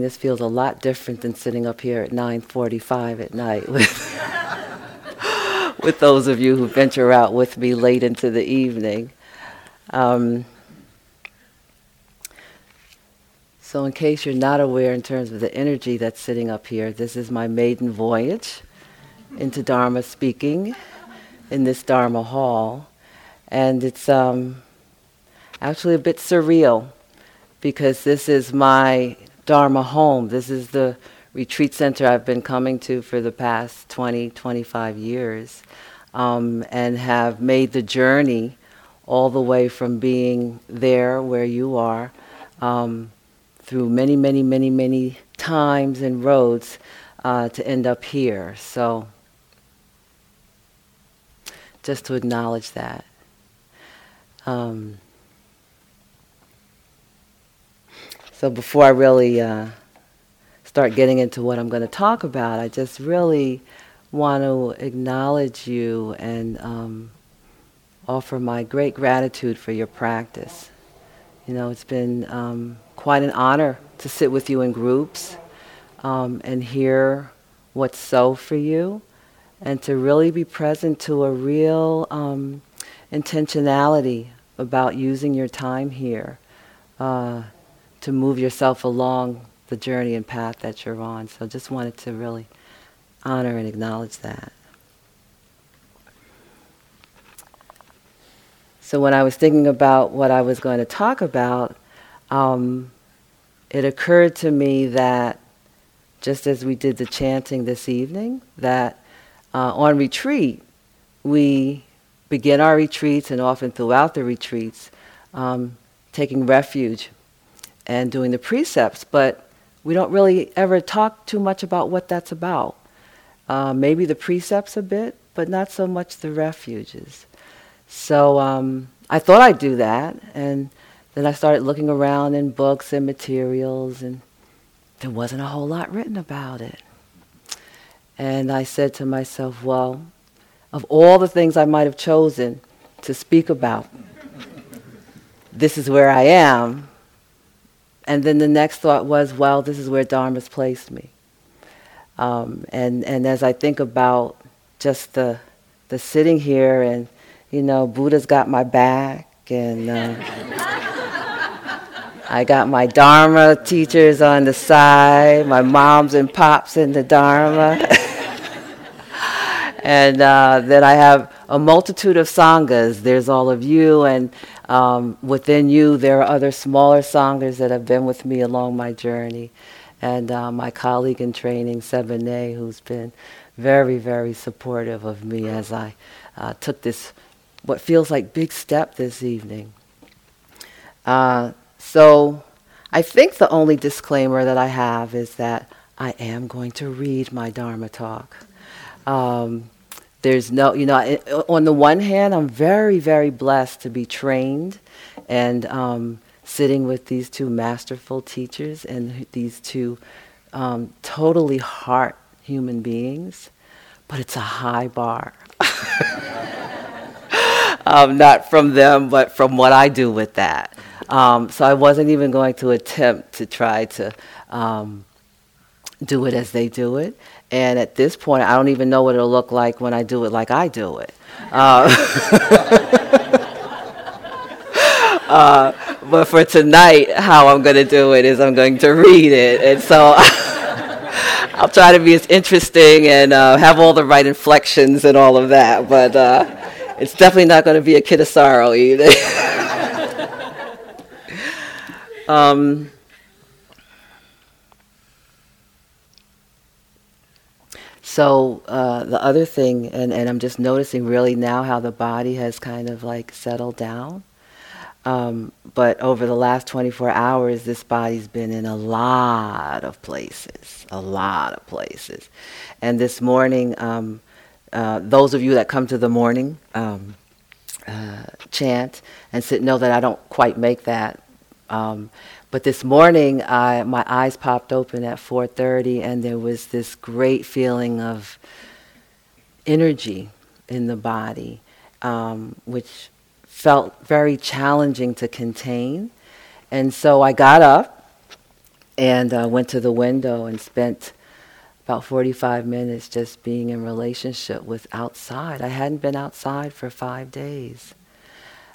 This feels a lot different than sitting up here at 9:45 at night with with those of you who venture out with me late into the evening. Um, so, in case you're not aware, in terms of the energy that's sitting up here, this is my maiden voyage into Dharma speaking in this Dharma hall, and it's um, actually a bit surreal because this is my Dharma home. This is the retreat center I've been coming to for the past 20, 25 years, um, and have made the journey all the way from being there where you are um, through many, many, many, many times and roads uh, to end up here. So, just to acknowledge that. Um, so before I really uh, start getting into what I'm going to talk about, I just really want to acknowledge you and um, offer my great gratitude for your practice. You know, it's been um, quite an honor to sit with you in groups um, and hear what's so for you and to really be present to a real um, intentionality about using your time here uh, to move yourself along the journey and path that you're on. So just wanted to really honor and acknowledge that. So when I was thinking about what I was going to talk about, um, it occurred to me that just as we did the chanting this evening, that uh, on retreat, we begin our retreats and often throughout the retreats, um, taking refuge and doing the precepts, but we don't really ever talk too much about what that's about. Uh, maybe the precepts a bit, but not so much the refuges. So um, I thought I'd do that, and then I started looking around in books and materials, and there wasn't a whole lot written about it. And I said to myself, well, of all the things I might have chosen to speak about, this is where I am. And then the next thought was, well, this is where Dharma's placed me. Um, and, and as I think about just the, the sitting here and, you know, Buddha's got my back and uh, I got my Dharma teachers on the side, my moms and pops in the Dharma. and uh, then I have a multitude of sanghas. There's all of you, and um, within you, there are other smaller sanghas that have been with me along my journey. And uh, my colleague in training, Sebene, who's been very, very supportive of me as I uh, took this, what feels like big step this evening. Uh, so I think the only disclaimer that I have is that I am going to read my Dharma talk. Um, there's no, you know, on the one hand, I'm very, very blessed to be trained and um, sitting with these two masterful teachers and these two um, totally heart human beings, but it's a high bar. um, not from them, but from what I do with that. Um, so I wasn't even going to attempt to try to um, do it as they do it. And at this point, I don't even know what it'll look like when I do it like I do it. Uh, uh, but for tonight, how I'm going to do it is I'm going to read it. And so I'll try to be as interesting and uh, have all the right inflections and all of that. But uh, it's definitely not going to be a Kittisaro either. um, So uh, the other thing, and, and I'm just noticing really now how the body has kind of like settled down. Um, but over the last 24 hours, this body's been in a lot of places, a lot of places. And this morning, um, uh, those of you that come to the morning um, uh, chant and sit know that I don't quite make that. But this morning, I, my eyes popped open at 4:30, and there was this great feeling of energy in the body, um, which felt very challenging to contain. And so I got up and uh, went to the window and spent about 45 minutes just being in relationship with outside. I hadn't been outside for five days.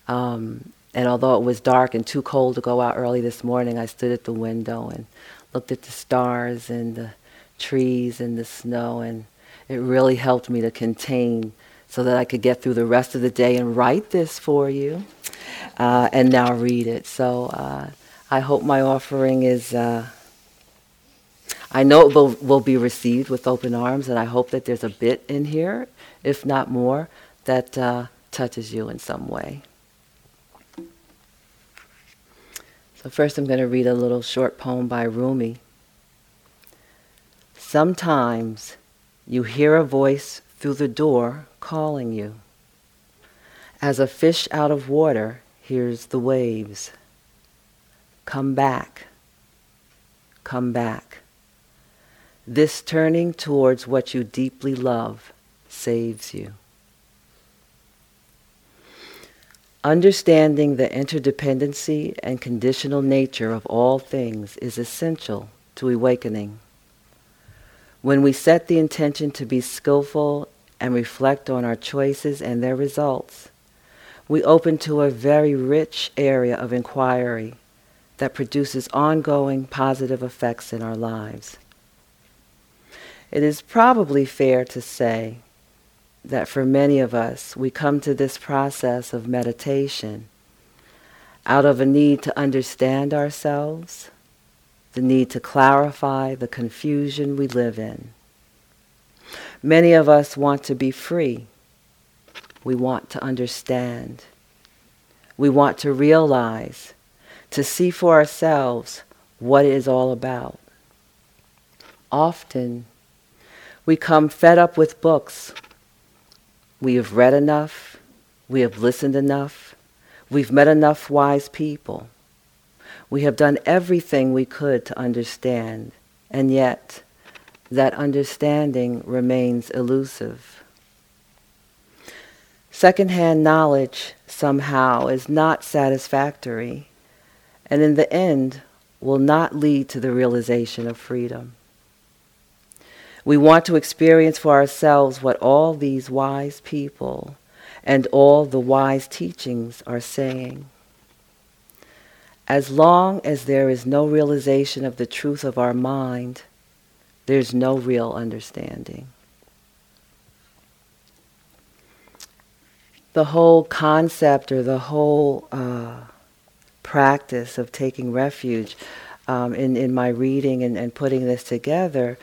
Um, and although it was dark and too cold to go out early this morning, I stood at the window and looked at the stars and the trees and the snow, and it really helped me to contain so that I could get through the rest of the day and write this for you uh, and now read it. So uh, I hope my offering is. Uh, I know it will, will be received with open arms, and I hope that there's a bit in here, if not more, that uh, touches you in some way. So, first, I'm going to read a little short poem by Rumi. Sometimes you hear a voice through the door calling you, as a fish out of water hears the waves. Come back, come back. This turning towards what you deeply love saves you. Understanding the interdependency and conditional nature of all things is essential to awakening. When we set the intention to be skillful and reflect on our choices and their results, we open to a very rich area of inquiry that produces ongoing positive effects in our lives. It is probably fair to say that for many of us, we come to this process of meditation out of a need to understand ourselves, the need to clarify the confusion we live in. Many of us want to be free. We want to understand. We want to realize, to see for ourselves what it is all about. Often, we come fed up with books. We have read enough. We have listened enough. We've met enough wise people. We have done everything we could to understand, and yet that understanding remains elusive. Secondhand knowledge somehow is not satisfactory, and in the end will not lead to the realization of freedom. We want to experience for ourselves what all these wise people and all the wise teachings are saying. As long as there is no realization of the truth of our mind, there's no real understanding. The whole concept or the whole uh, practice of taking refuge um, in, in my reading and, and putting this together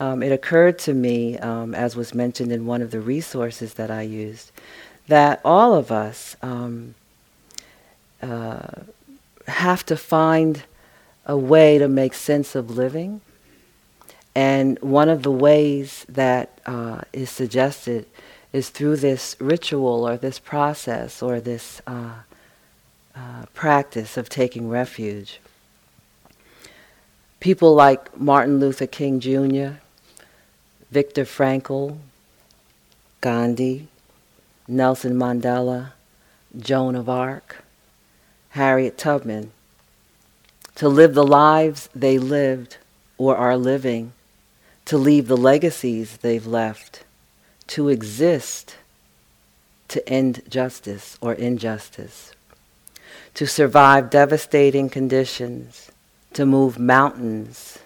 um, it occurred to me, um, as was mentioned in one of the resources that I used, that all of us um, uh, have to find a way to make sense of living. And one of the ways that uh, is suggested is through this ritual or this process or this uh, uh practice of taking refuge. People like Martin Luther King Jr., Viktor Frankl, Gandhi, Nelson Mandela, Joan of Arc, Harriet Tubman, to live the lives they lived or are living, to leave the legacies they've left, to exist, to end justice or injustice, to survive devastating conditions, to move mountains,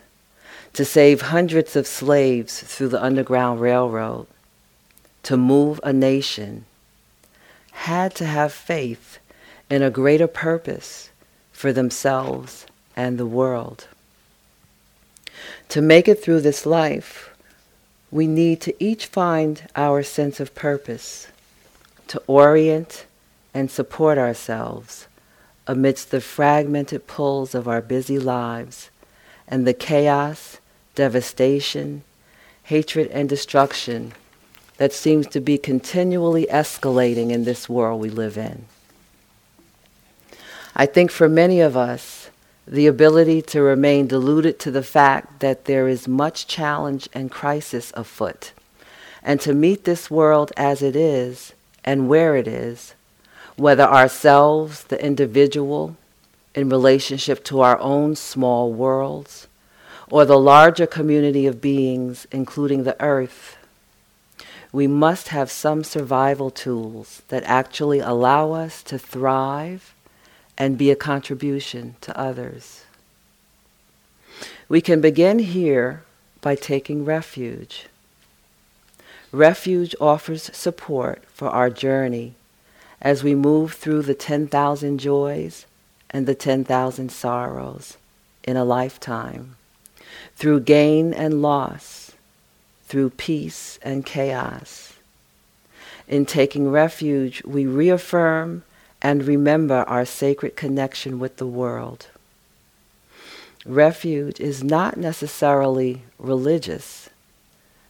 to save hundreds of slaves through the Underground Railroad, to move a nation, had to have faith in a greater purpose for themselves and the world. To make it through this life, we need to each find our sense of purpose, to orient and support ourselves amidst the fragmented pulls of our busy lives and the chaos devastation, hatred, and destruction that seems to be continually escalating in this world we live in. I think for many of us, the ability to remain deluded to the fact that there is much challenge and crisis afoot, and to meet this world as it is and where it is, whether ourselves, the individual, in relationship to our own small worlds, or the larger community of beings, including the earth, we must have some survival tools that actually allow us to thrive and be a contribution to others. We can begin here by taking refuge. Refuge offers support for our journey as we move through the 10,000 joys and the 10,000 sorrows in a lifetime, through gain and loss, through peace and chaos. In taking refuge, we reaffirm and remember our sacred connection with the world. Refuge is not necessarily religious.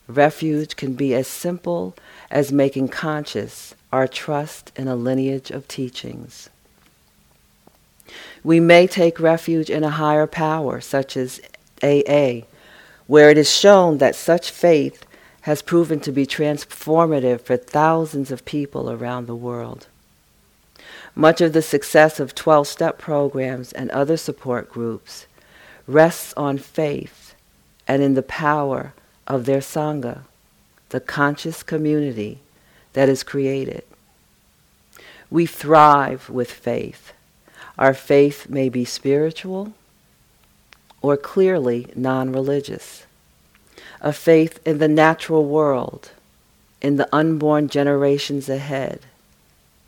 Refuge can be as simple as making conscious our trust in a lineage of teachings. We may take refuge in a higher power, such as AA, where it is shown that such faith has proven to be transformative for thousands of people around the world. Much of the success of 12 step programs and other support groups rests on faith and in the power of their Sangha, the conscious community that is created. We thrive with faith. Our faith may be spiritual or clearly non religious. A faith in the natural world, in the unborn generations ahead,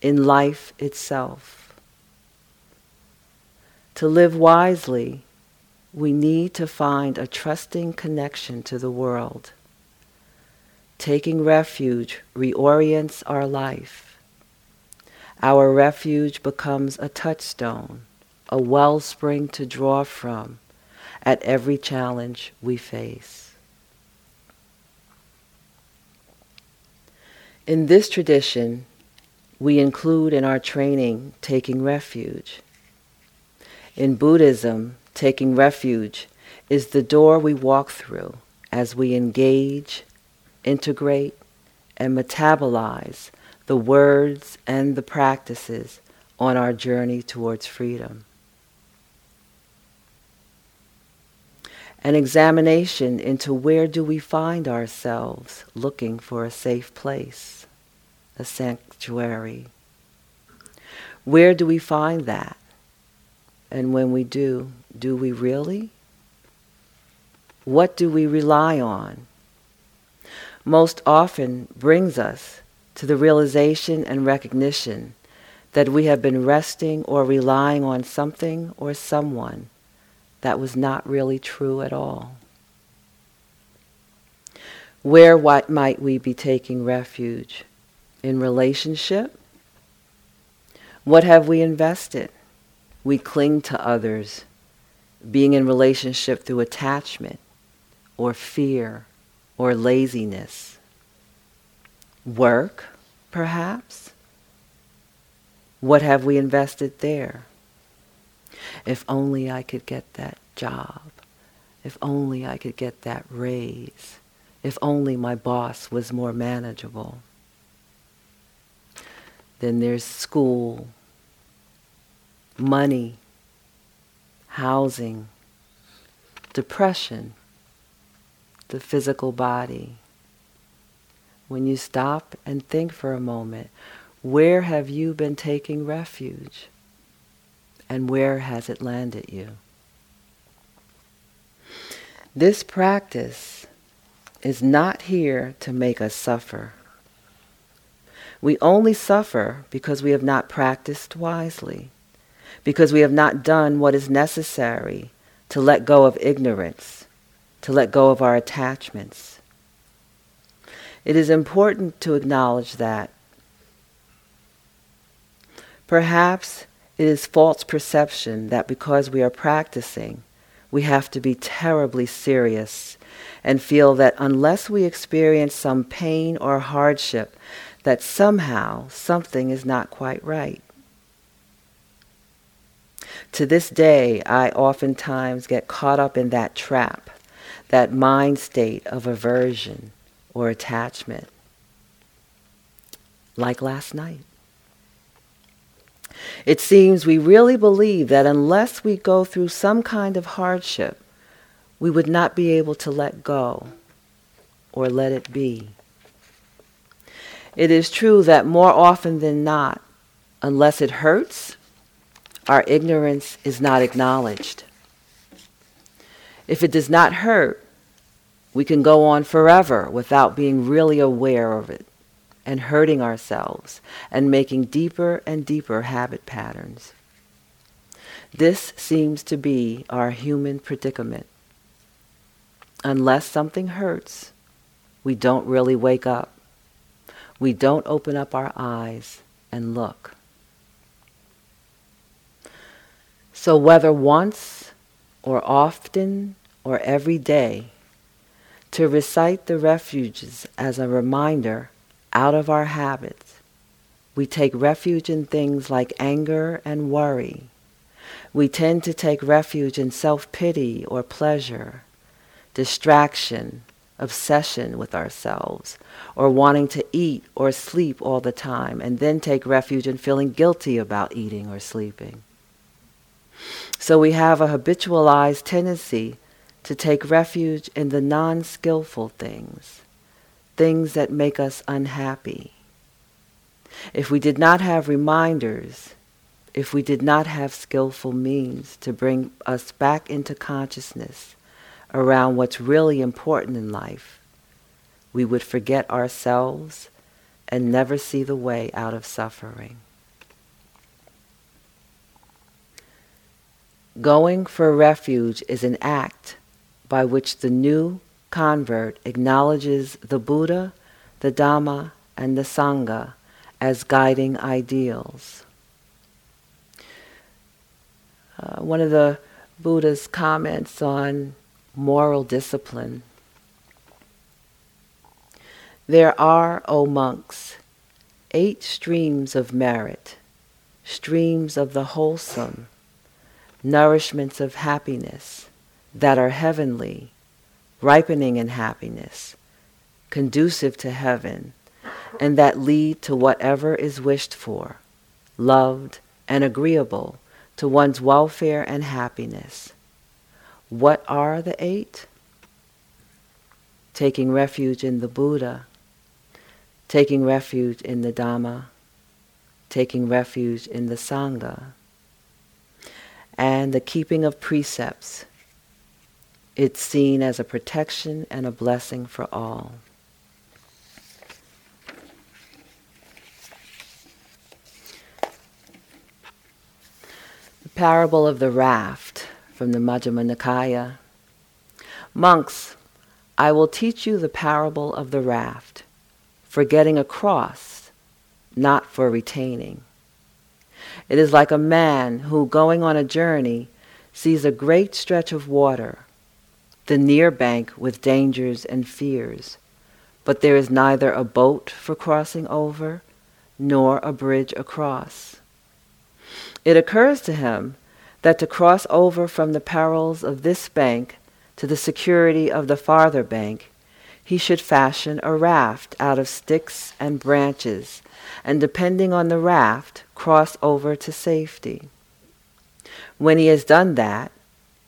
in life itself. To live wisely, we need to find a trusting connection to the world. Taking refuge reorients our life. Our refuge becomes a touchstone, a wellspring to draw from at every challenge we face. In this tradition, we include in our training taking refuge. In Buddhism, taking refuge is the door we walk through as we engage, integrate, and metabolize the words and the practices on our journey towards freedom. An examination into where do we find ourselves looking for a safe place, a sanctuary. Where do we find that? And when we do, do we really? What do we rely on? Most often brings us to the realization and recognition that we have been resting or relying on something or someone that was not really true at all. Where what might we be taking refuge? In relationship? What have we invested? We cling to others, being in relationship through attachment or fear or laziness. Work, perhaps? What have we invested there? If only I could get that job. If only I could get that raise. If only my boss was more manageable. Then there's school, money, housing, depression, the physical body. When you stop and think for a moment, where have you been taking refuge? And where has it landed you? This practice is not here to make us suffer. We only suffer because we have not practiced wisely because we have not done what is necessary to let go of ignorance, to let go of our attachments. It is important to acknowledge that. Perhaps it is false perception that because we are practicing, we have to be terribly serious and feel that unless we experience some pain or hardship, that somehow something is not quite right. To this day, I oftentimes get caught up in that trap, that mind state of aversion or attachment, like last night. It seems we really believe that unless we go through some kind of hardship, we would not be able to let go or let it be. It is true that more often than not, unless it hurts, our ignorance is not acknowledged. If it does not hurt, we can go on forever without being really aware of it and hurting ourselves and making deeper and deeper habit patterns. This seems to be our human predicament. Unless something hurts, we don't really wake up. We don't open up our eyes and look. So, whether once or often or every day, to recite the refuges as a reminder out of our habits. We take refuge in things like anger and worry. We tend to take refuge in self-pity or pleasure, distraction, obsession with ourselves, or wanting to eat or sleep all the time, and then take refuge in feeling guilty about eating or sleeping. So we have a habitualized tendency to take refuge in the non-skillful things, things that make us unhappy. If we did not have reminders, if we did not have skillful means to bring us back into consciousness around what's really important in life, we would forget ourselves and never see the way out of suffering. Going for refuge is an act by which the new convert acknowledges the Buddha, the Dhamma, and the Sangha as guiding ideals. Uh, one of the Buddha's comments on moral discipline. There are, O monks, eight streams of merit, streams of the wholesome, nourishments of happiness that are heavenly, ripening in happiness, conducive to heaven, and that lead to whatever is wished for, loved, and agreeable to one's welfare and happiness. What are the eight? Taking refuge in the Buddha, taking refuge in the Dhamma, taking refuge in the Sangha, and the keeping of precepts it's seen as a protection and a blessing for all. The parable of the raft from the Majjhima Nikaya. Monks, I will teach you the parable of the raft, for getting across, not for retaining. It is like a man who, going on a journey, sees a great stretch of water the near bank with dangers and fears, but there is neither a boat for crossing over nor a bridge across. It occurs to him that to cross over from the perils of this bank to the security of the farther bank, he should fashion a raft out of sticks and branches, and depending on the raft, cross over to safety. When he has done that,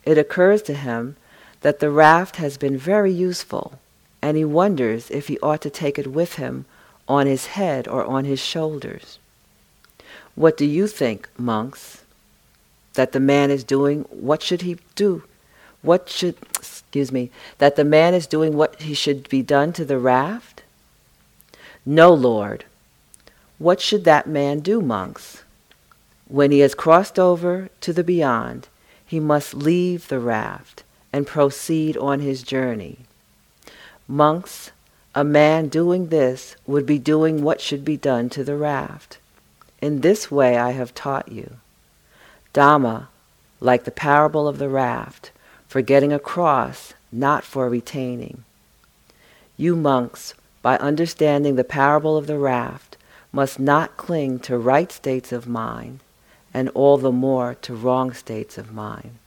it occurs to him that the raft has been very useful, and he wonders if he ought to take it with him on his head or on his shoulders. What do you think, monks? That the man is doing what should he do? What should excuse me, that the man is doing what he should be done to the raft? No, Lord. What should that man do, monks? When he has crossed over to the beyond, he must leave the raft and proceed on his journey. Monks, a man doing this would be doing what should be done to the raft. In this way I have taught you. Dhamma, like the parable of the raft, for getting across, not for retaining. You monks, by understanding the parable of the raft, must not cling to right states of mind, and all the more to wrong states of mind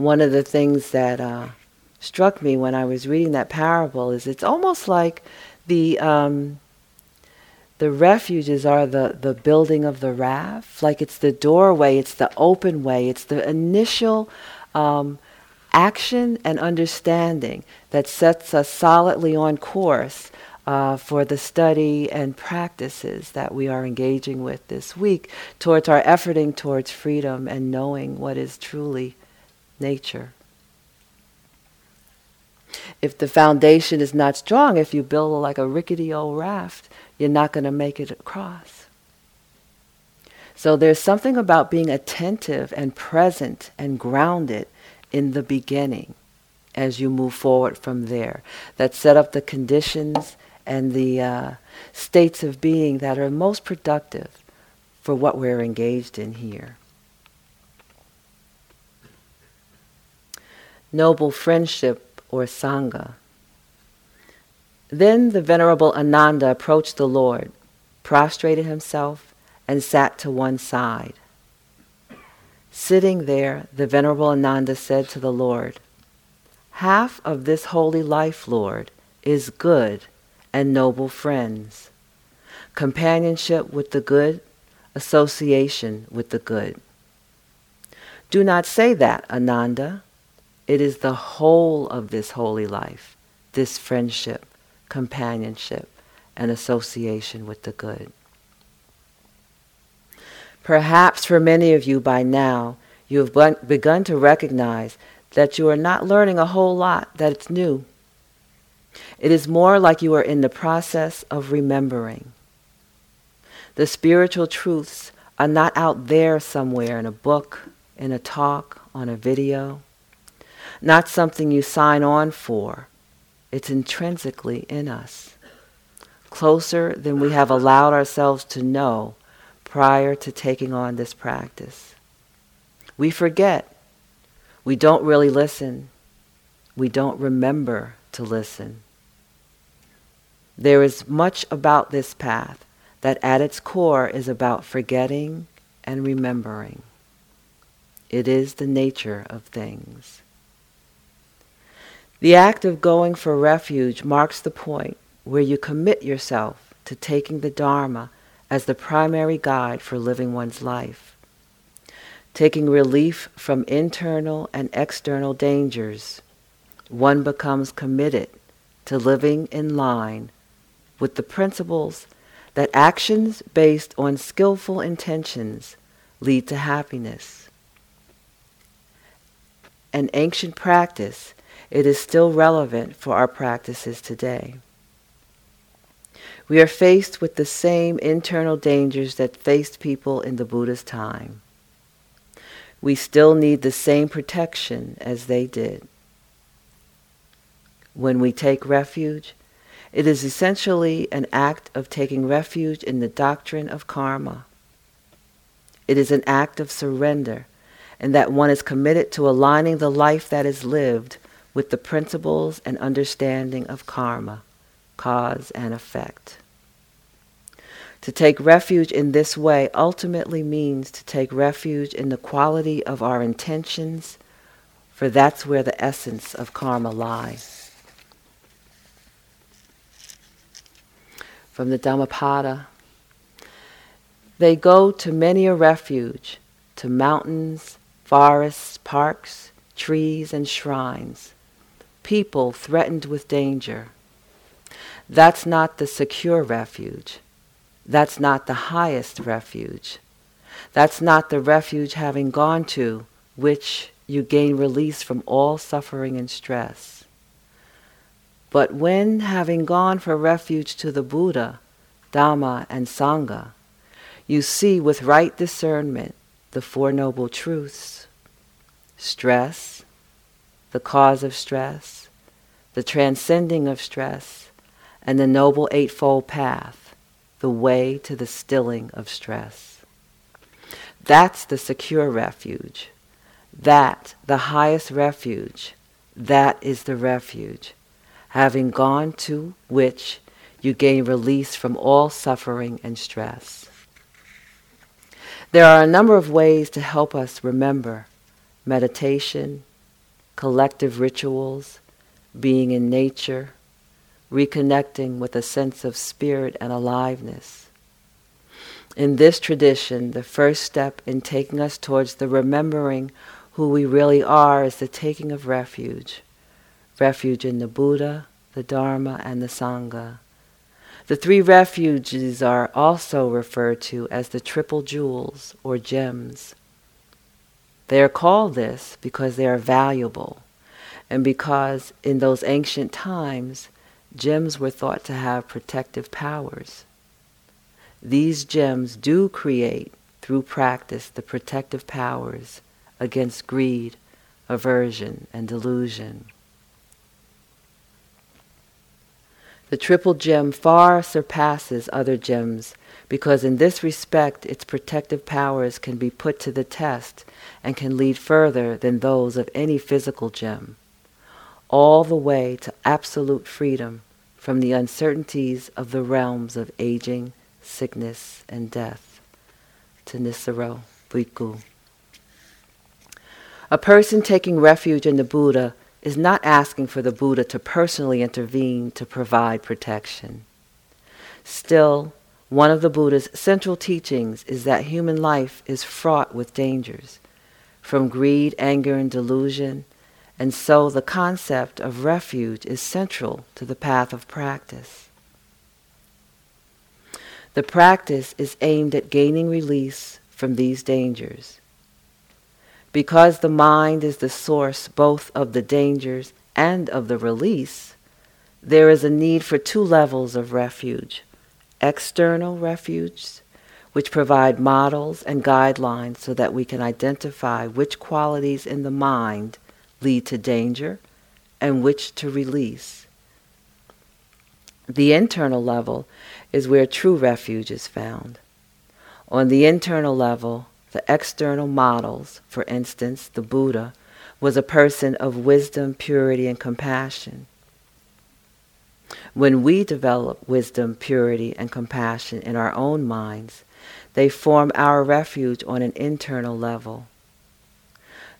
one of the things that uh, struck me when I was reading that parable is it's almost like the um, the refuges are the, the building of the raft, like it's the doorway, it's the open way, it's the initial um, action and understanding that sets us solidly on course uh, for the study and practices that we are engaging with this week towards our efforting towards freedom and knowing what is truly nature. If the foundation is not strong, if you build like a rickety old raft, you're not going to make it across. So there's something about being attentive and present and grounded in the beginning as you move forward from there that set up the conditions and the uh, states of being that are most productive for what we're engaged in here. Noble friendship or Sangha. Then the Venerable Ananda approached the Lord, prostrated himself, and sat to one side. Sitting there, the Venerable Ananda said to the Lord, Half of this holy life, Lord, is good and noble friends, companionship with the good, association with the good. Do not say that, Ananda. It is the whole of this holy life, this friendship, companionship, and association with the good. Perhaps for many of you by now, you have begun to recognize that you are not learning a whole lot that's new. It is more like you are in the process of remembering. The spiritual truths are not out there somewhere in a book, in a talk, on a video, not something you sign on for. It's intrinsically in us, closer than we have allowed ourselves to know prior to taking on this practice. We forget. We don't really listen. We don't remember to listen. There is much about this path that at its core is about forgetting and remembering. It is the nature of things. The act of going for refuge marks the point where you commit yourself to taking the Dharma as the primary guide for living one's life. Taking relief from internal and external dangers, one becomes committed to living in line with the principles that actions based on skillful intentions lead to happiness. An ancient practice, it is still relevant for our practices today. We are faced with the same internal dangers that faced people in the Buddha's time. We still need the same protection as they did. When we take refuge, it is essentially an act of taking refuge in the doctrine of karma. It is an act of surrender, and that one is committed to aligning the life that is lived with the principles and understanding of karma, cause and effect. To take refuge in this way ultimately means to take refuge in the quality of our intentions, for that's where the essence of karma lies. From the Dhammapada, they go to many a refuge, to mountains, forests, parks, trees, and shrines, people threatened with danger. That's not the secure refuge. That's not the highest refuge. That's not the refuge having gone to which you gain release from all suffering and stress. But when, having gone for refuge to the Buddha, Dhamma, and Sangha, you see with right discernment the Four Noble Truths stress, the cause of stress, the transcending of stress, and the Noble Eightfold Path the way to the stilling of stress. That's the secure refuge. That, the highest refuge, that is the refuge, having gone to which you gain release from all suffering and stress. There are a number of ways to help us remember meditation, collective rituals, being in nature, reconnecting with a sense of spirit and aliveness. In this tradition, the first step in taking us towards the remembering who we really are is the taking of refuge. Refuge in the Buddha, the Dharma, and the Sangha. The three refuges are also referred to as the triple jewels or gems. They are called this because they are valuable and because in those ancient times gems were thought to have protective powers. These gems do create, through practice, the protective powers against greed, aversion, and delusion. The triple gem far surpasses other gems because in this respect its protective powers can be put to the test and can lead further than those of any physical gem, all the way to absolute freedom from the uncertainties of the realms of aging, sickness, and death. Thanissaro Bhikkhu. A person taking refuge in the Buddha is not asking for the Buddha to personally intervene to provide protection. Still, one of the Buddha's central teachings is that human life is fraught with dangers, from greed, anger, and delusion, and so the concept of refuge is central to the path of practice. The practice is aimed at gaining release from these dangers because the mind is the source both of the dangers and of the release, there is a need for two levels of refuge external refuge, which provide models and guidelines so that we can identify which qualities in the mind lead to danger and which to release. The internal level is where true refuge is found. On the internal level, the external models, for instance, the Buddha, was a person of wisdom, purity, and compassion. When we develop wisdom, purity, and compassion in our own minds, they form our refuge on an internal level.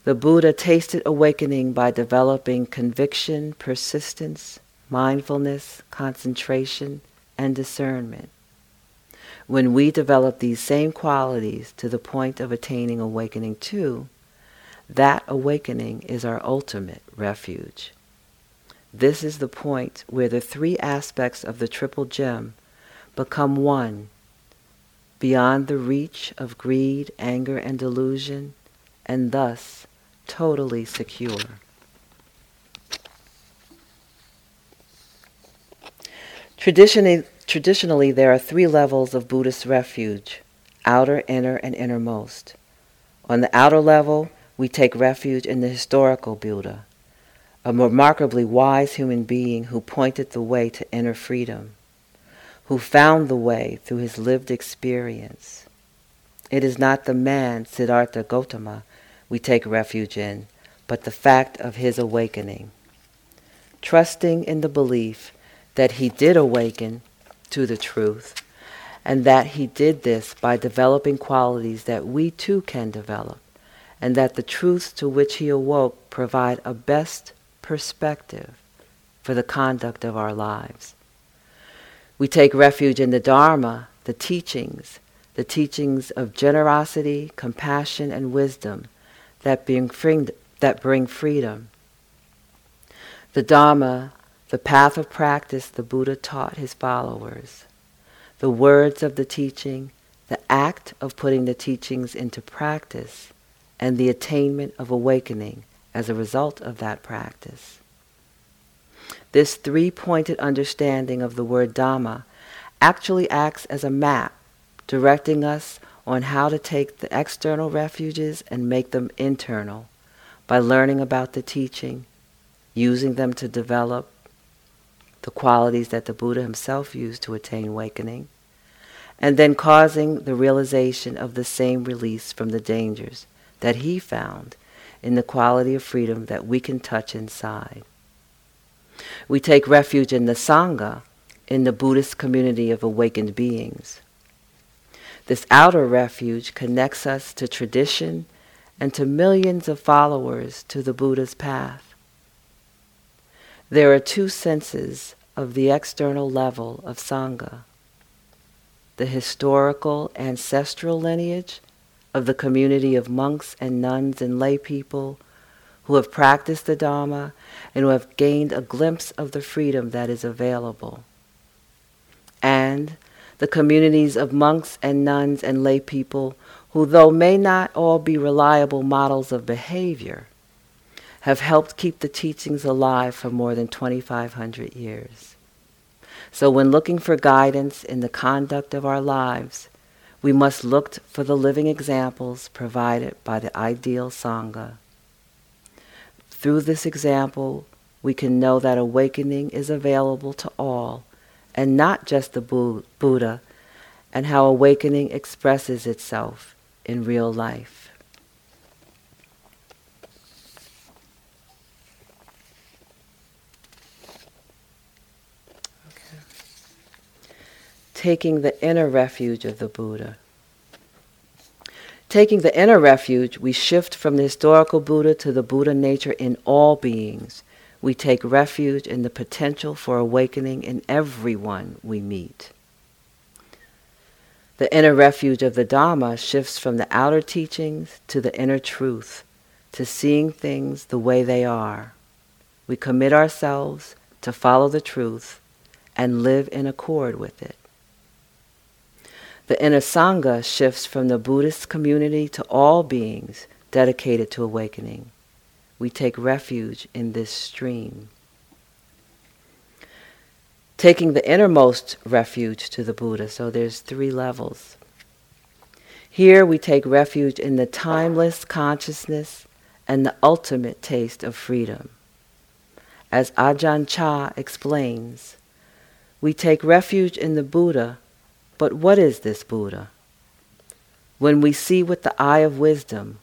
The Buddha tasted awakening by developing conviction, persistence, mindfulness, concentration, and discernment. When we develop these same qualities to the point of attaining awakening too, that awakening is our ultimate refuge. This is the point where the three aspects of the triple gem become one, beyond the reach of greed, anger, and delusion, and thus totally secure. Traditionally, Traditionally, there are three levels of Buddhist refuge outer, inner, and innermost. On the outer level, we take refuge in the historical Buddha, a remarkably wise human being who pointed the way to inner freedom, who found the way through his lived experience. It is not the man, Siddhartha Gautama, we take refuge in, but the fact of his awakening. Trusting in the belief that he did awaken to the truth, and that he did this by developing qualities that we too can develop, and that the truths to which he awoke provide a best perspective for the conduct of our lives. We take refuge in the Dharma, the teachings, the teachings of generosity, compassion, and wisdom that bring, that bring freedom. The Dharma the path of practice the Buddha taught his followers, the words of the teaching, the act of putting the teachings into practice, and the attainment of awakening as a result of that practice. This three pointed understanding of the word Dhamma actually acts as a map directing us on how to take the external refuges and make them internal by learning about the teaching, using them to develop the qualities that the Buddha himself used to attain awakening, and then causing the realization of the same release from the dangers that he found in the quality of freedom that we can touch inside. We take refuge in the Sangha, in the Buddhist community of awakened beings. This outer refuge connects us to tradition and to millions of followers to the Buddha's path. There are two senses of the external level of Sangha the historical ancestral lineage of the community of monks and nuns and lay people who have practiced the Dharma and who have gained a glimpse of the freedom that is available. And the communities of monks and nuns and lay people who, though may not all be reliable models of behavior, have helped keep the teachings alive for more than 2,500 years. So, when looking for guidance in the conduct of our lives, we must look for the living examples provided by the ideal Sangha. Through this example, we can know that awakening is available to all and not just the Buddha, and how awakening expresses itself in real life. taking the inner refuge of the Buddha. Taking the inner refuge, we shift from the historical Buddha to the Buddha nature in all beings. We take refuge in the potential for awakening in everyone we meet. The inner refuge of the Dharma shifts from the outer teachings to the inner truth, to seeing things the way they are. We commit ourselves to follow the truth and live in accord with it. The inner Sangha shifts from the Buddhist community to all beings dedicated to awakening. We take refuge in this stream. Taking the innermost refuge to the Buddha, so there's three levels. Here we take refuge in the timeless consciousness and the ultimate taste of freedom. As Ajahn Chah explains, we take refuge in the Buddha but what is this Buddha? When we see with the eye of wisdom,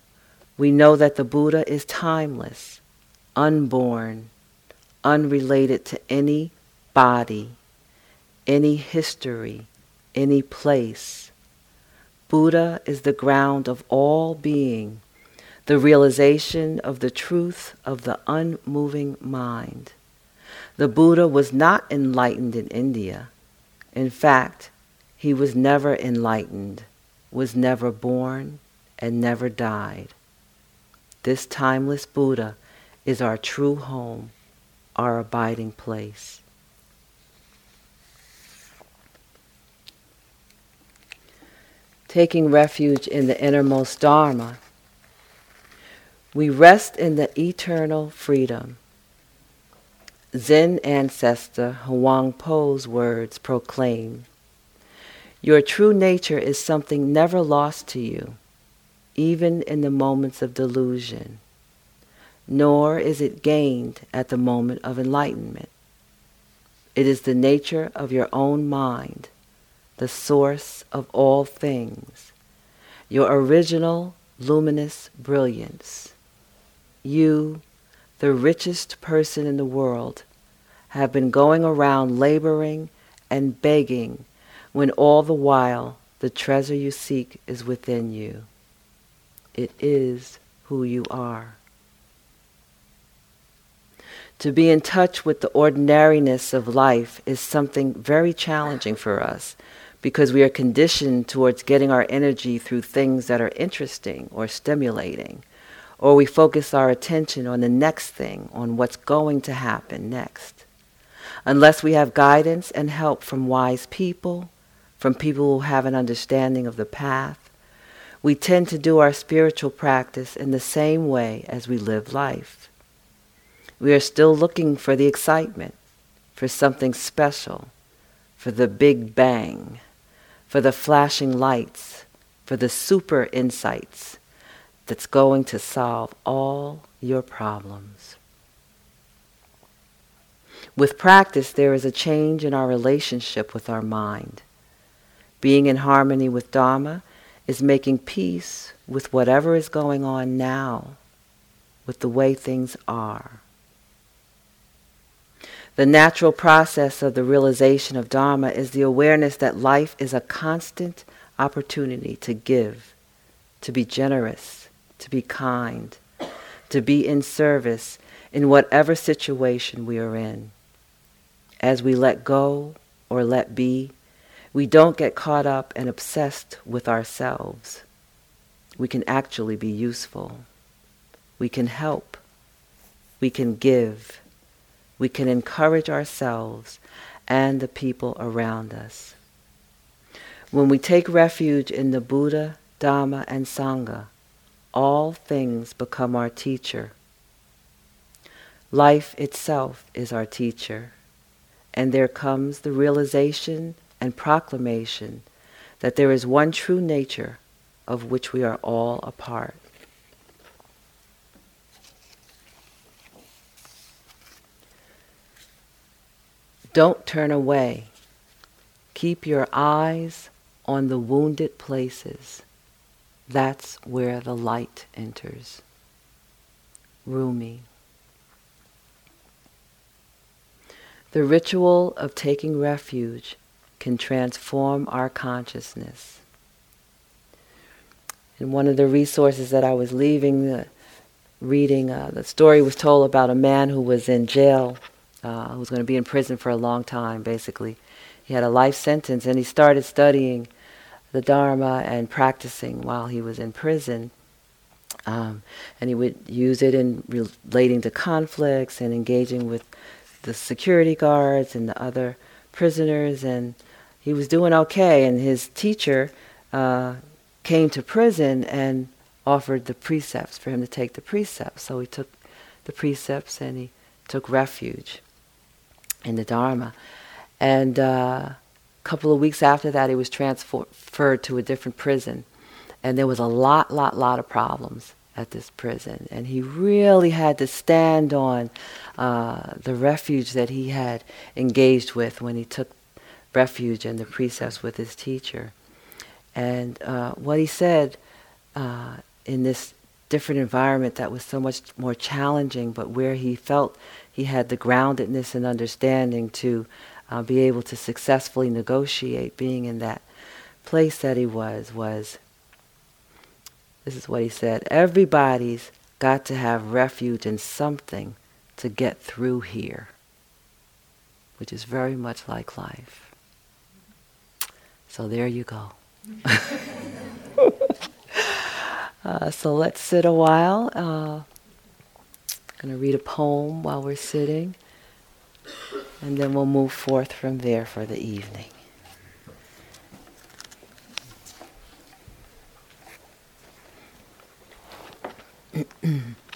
we know that the Buddha is timeless, unborn, unrelated to any body, any history, any place. Buddha is the ground of all being, the realization of the truth of the unmoving mind. The Buddha was not enlightened in India. In fact, he was never enlightened, was never born, and never died. This timeless Buddha is our true home, our abiding place. Taking refuge in the innermost Dharma, we rest in the eternal freedom. Zen ancestor Huang Po's words proclaim your true nature is something never lost to you, even in the moments of delusion, nor is it gained at the moment of enlightenment. It is the nature of your own mind, the source of all things, your original luminous brilliance. You, the richest person in the world, have been going around laboring and begging when all the while the treasure you seek is within you. It is who you are. To be in touch with the ordinariness of life is something very challenging for us because we are conditioned towards getting our energy through things that are interesting or stimulating, or we focus our attention on the next thing, on what's going to happen next. Unless we have guidance and help from wise people, from people who have an understanding of the path, we tend to do our spiritual practice in the same way as we live life. We are still looking for the excitement, for something special, for the big bang, for the flashing lights, for the super insights that's going to solve all your problems. With practice, there is a change in our relationship with our mind. Being in harmony with Dharma is making peace with whatever is going on now, with the way things are. The natural process of the realization of Dharma is the awareness that life is a constant opportunity to give, to be generous, to be kind, to be in service in whatever situation we are in. As we let go or let be, we don't get caught up and obsessed with ourselves. we can actually be useful. We can help. We can give. We can encourage ourselves and the people around us. When we take refuge in the Buddha, Dhamma, and Sangha, all things become our teacher. Life itself is our teacher, and there comes the realization and proclamation that there is one true nature of which we are all a part. Don't turn away. Keep your eyes on the wounded places. That's where the light enters. Rumi. The ritual of taking refuge can transform our consciousness. And one of the resources that I was leaving, the, reading, uh, the story was told about a man who was in jail, uh, who was going to be in prison for a long time, basically. He had a life sentence, and he started studying the Dharma and practicing while he was in prison. Um, and he would use it in relating to conflicts and engaging with the security guards and the other prisoners. And he was doing okay. And his teacher uh, came to prison and offered the precepts for him to take the precepts. So he took the precepts and he took refuge in the Dharma. And uh, a couple of weeks after that, he was transferred to a different prison. And there was a lot, lot, lot of problems at this prison. And he really had to stand on uh, the refuge that he had engaged with when he took refuge and the precepts with his teacher. And uh, what he said uh, in this different environment that was so much more challenging, but where he felt he had the groundedness and understanding to uh, be able to successfully negotiate being in that place that he was was this is what he said everybody's got to have refuge in something to get through here which is very much like life so there you go. Uh, so let's sit a while. Uh, i'm going to read a poem while we're sitting. And then we'll move forth from there for the evening.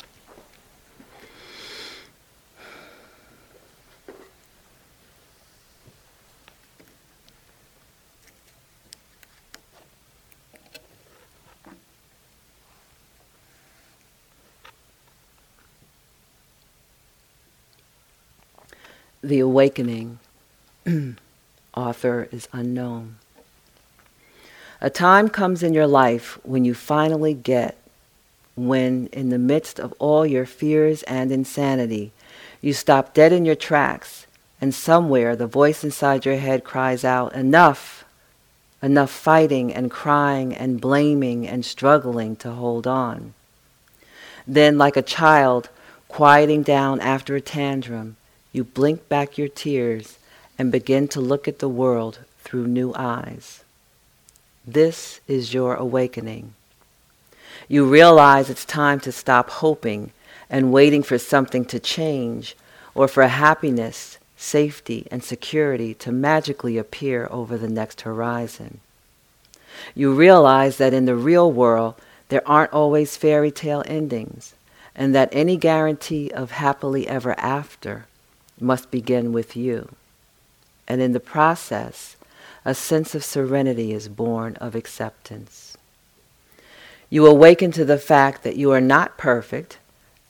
The Awakening. Author is unknown. A time comes in your life when you finally get, when in the midst of all your fears and insanity, you stop dead in your tracks, and somewhere the voice inside your head cries out, Enough! Enough fighting and crying and blaming and struggling to hold on. Then, like a child quieting down after a tantrum, you blink back your tears and begin to look at the world through new eyes. This is your awakening. You realize it's time to stop hoping and waiting for something to change or for happiness, safety, and security to magically appear over the next horizon. You realize that in the real world, there aren't always fairy tale endings, and that any guarantee of happily ever after must begin with you. And in the process, a sense of serenity is born of acceptance. You awaken to the fact that you are not perfect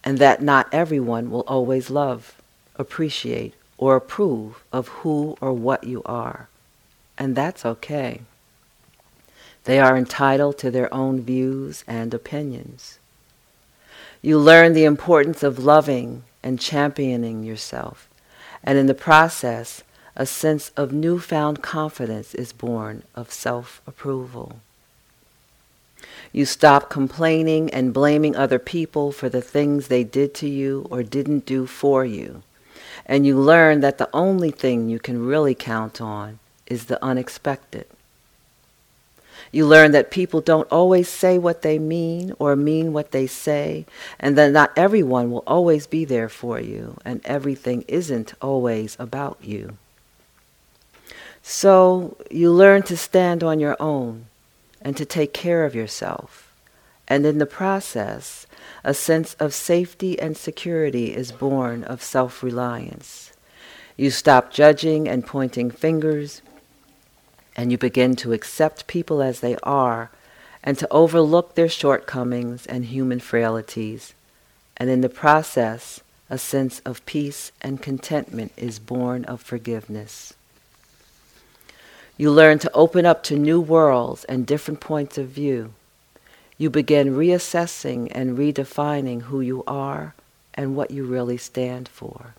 and that not everyone will always love, appreciate, or approve of who or what you are. And that's okay. They are entitled to their own views and opinions. You learn the importance of loving and championing yourself and in the process, a sense of newfound confidence is born of self approval. You stop complaining and blaming other people for the things they did to you or didn't do for you. And you learn that the only thing you can really count on is the unexpected. You learn that people don't always say what they mean or mean what they say, and that not everyone will always be there for you, and everything isn't always about you. So you learn to stand on your own and to take care of yourself. And in the process, a sense of safety and security is born of self reliance. You stop judging and pointing fingers and you begin to accept people as they are and to overlook their shortcomings and human frailties. And in the process, a sense of peace and contentment is born of forgiveness. You learn to open up to new worlds and different points of view. You begin reassessing and redefining who you are and what you really stand for.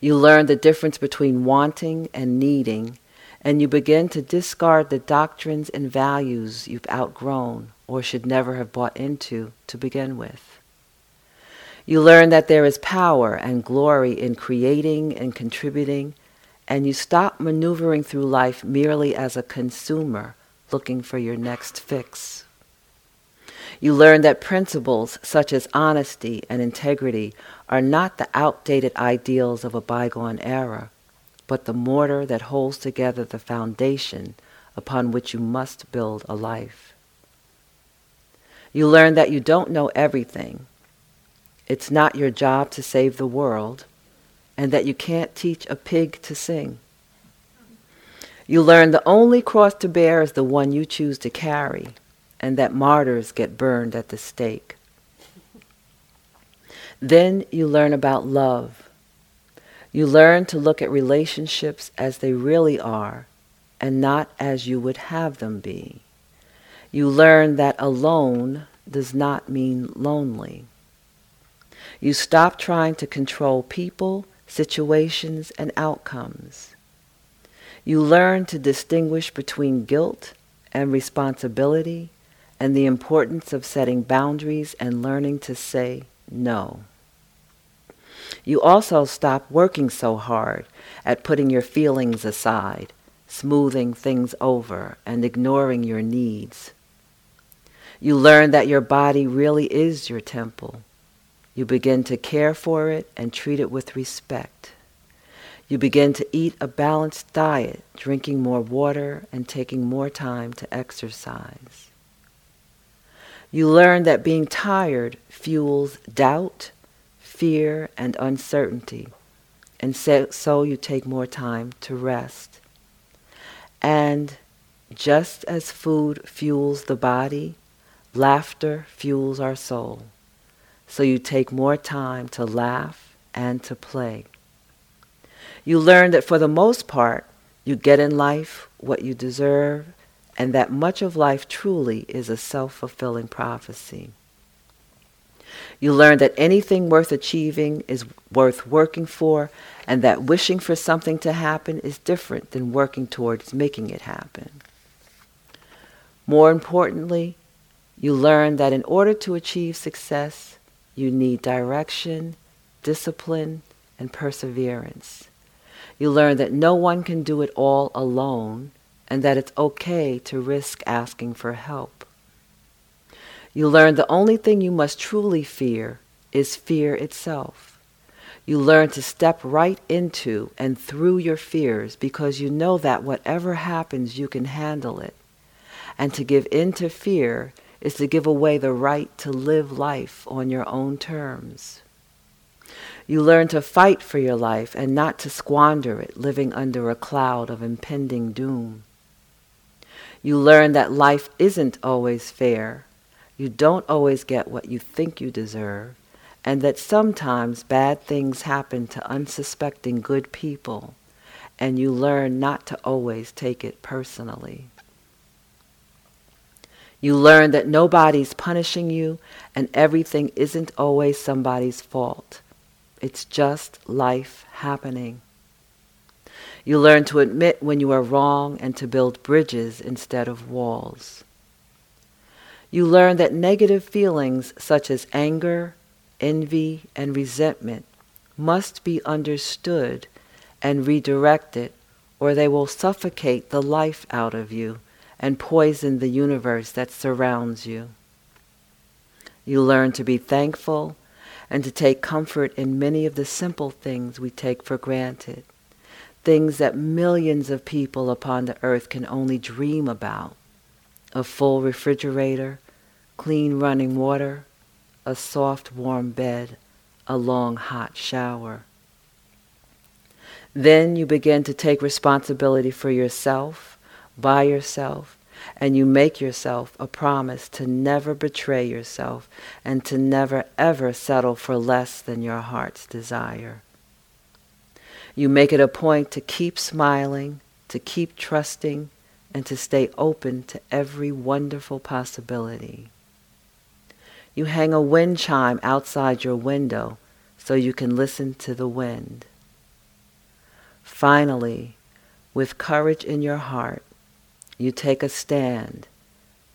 You learn the difference between wanting and needing and you begin to discard the doctrines and values you've outgrown or should never have bought into to begin with. You learn that there is power and glory in creating and contributing, and you stop maneuvering through life merely as a consumer looking for your next fix. You learn that principles such as honesty and integrity are not the outdated ideals of a bygone era, but the mortar that holds together the foundation upon which you must build a life. You learn that you don't know everything. It's not your job to save the world, and that you can't teach a pig to sing. You learn the only cross to bear is the one you choose to carry, and that martyrs get burned at the stake. Then you learn about love you learn to look at relationships as they really are and not as you would have them be. You learn that alone does not mean lonely. You stop trying to control people, situations, and outcomes. You learn to distinguish between guilt and responsibility and the importance of setting boundaries and learning to say no. You also stop working so hard at putting your feelings aside, smoothing things over, and ignoring your needs. You learn that your body really is your temple. You begin to care for it and treat it with respect. You begin to eat a balanced diet, drinking more water and taking more time to exercise. You learn that being tired fuels doubt fear, and uncertainty. And so, so you take more time to rest. And just as food fuels the body, laughter fuels our soul. So you take more time to laugh and to play. You learn that for the most part, you get in life what you deserve, and that much of life truly is a self fulfilling prophecy. You learn that anything worth achieving is worth working for, and that wishing for something to happen is different than working towards making it happen. More importantly, you learn that in order to achieve success, you need direction, discipline, and perseverance. You learn that no one can do it all alone and that it's okay to risk asking for help. You learn the only thing you must truly fear is fear itself. You learn to step right into and through your fears because you know that whatever happens, you can handle it. And to give in to fear is to give away the right to live life on your own terms. You learn to fight for your life and not to squander it living under a cloud of impending doom. You learn that life isn't always fair you don't always get what you think you deserve, and that sometimes bad things happen to unsuspecting good people, and you learn not to always take it personally. You learn that nobody's punishing you and everything isn't always somebody's fault. It's just life happening. You learn to admit when you are wrong and to build bridges instead of walls. You learn that negative feelings such as anger, envy, and resentment must be understood and redirected, or they will suffocate the life out of you and poison the universe that surrounds you. You learn to be thankful and to take comfort in many of the simple things we take for granted, things that millions of people upon the earth can only dream about. A full refrigerator, clean running water, a soft warm bed, a long hot shower. Then you begin to take responsibility for yourself, by yourself, and you make yourself a promise to never betray yourself and to never ever settle for less than your heart's desire. You make it a point to keep smiling, to keep trusting, and to stay open to every wonderful possibility. You hang a wind chime outside your window so you can listen to the wind. Finally, with courage in your heart, you take a stand,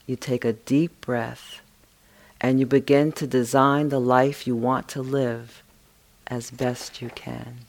you take a deep breath, and you begin to design the life you want to live as best you can.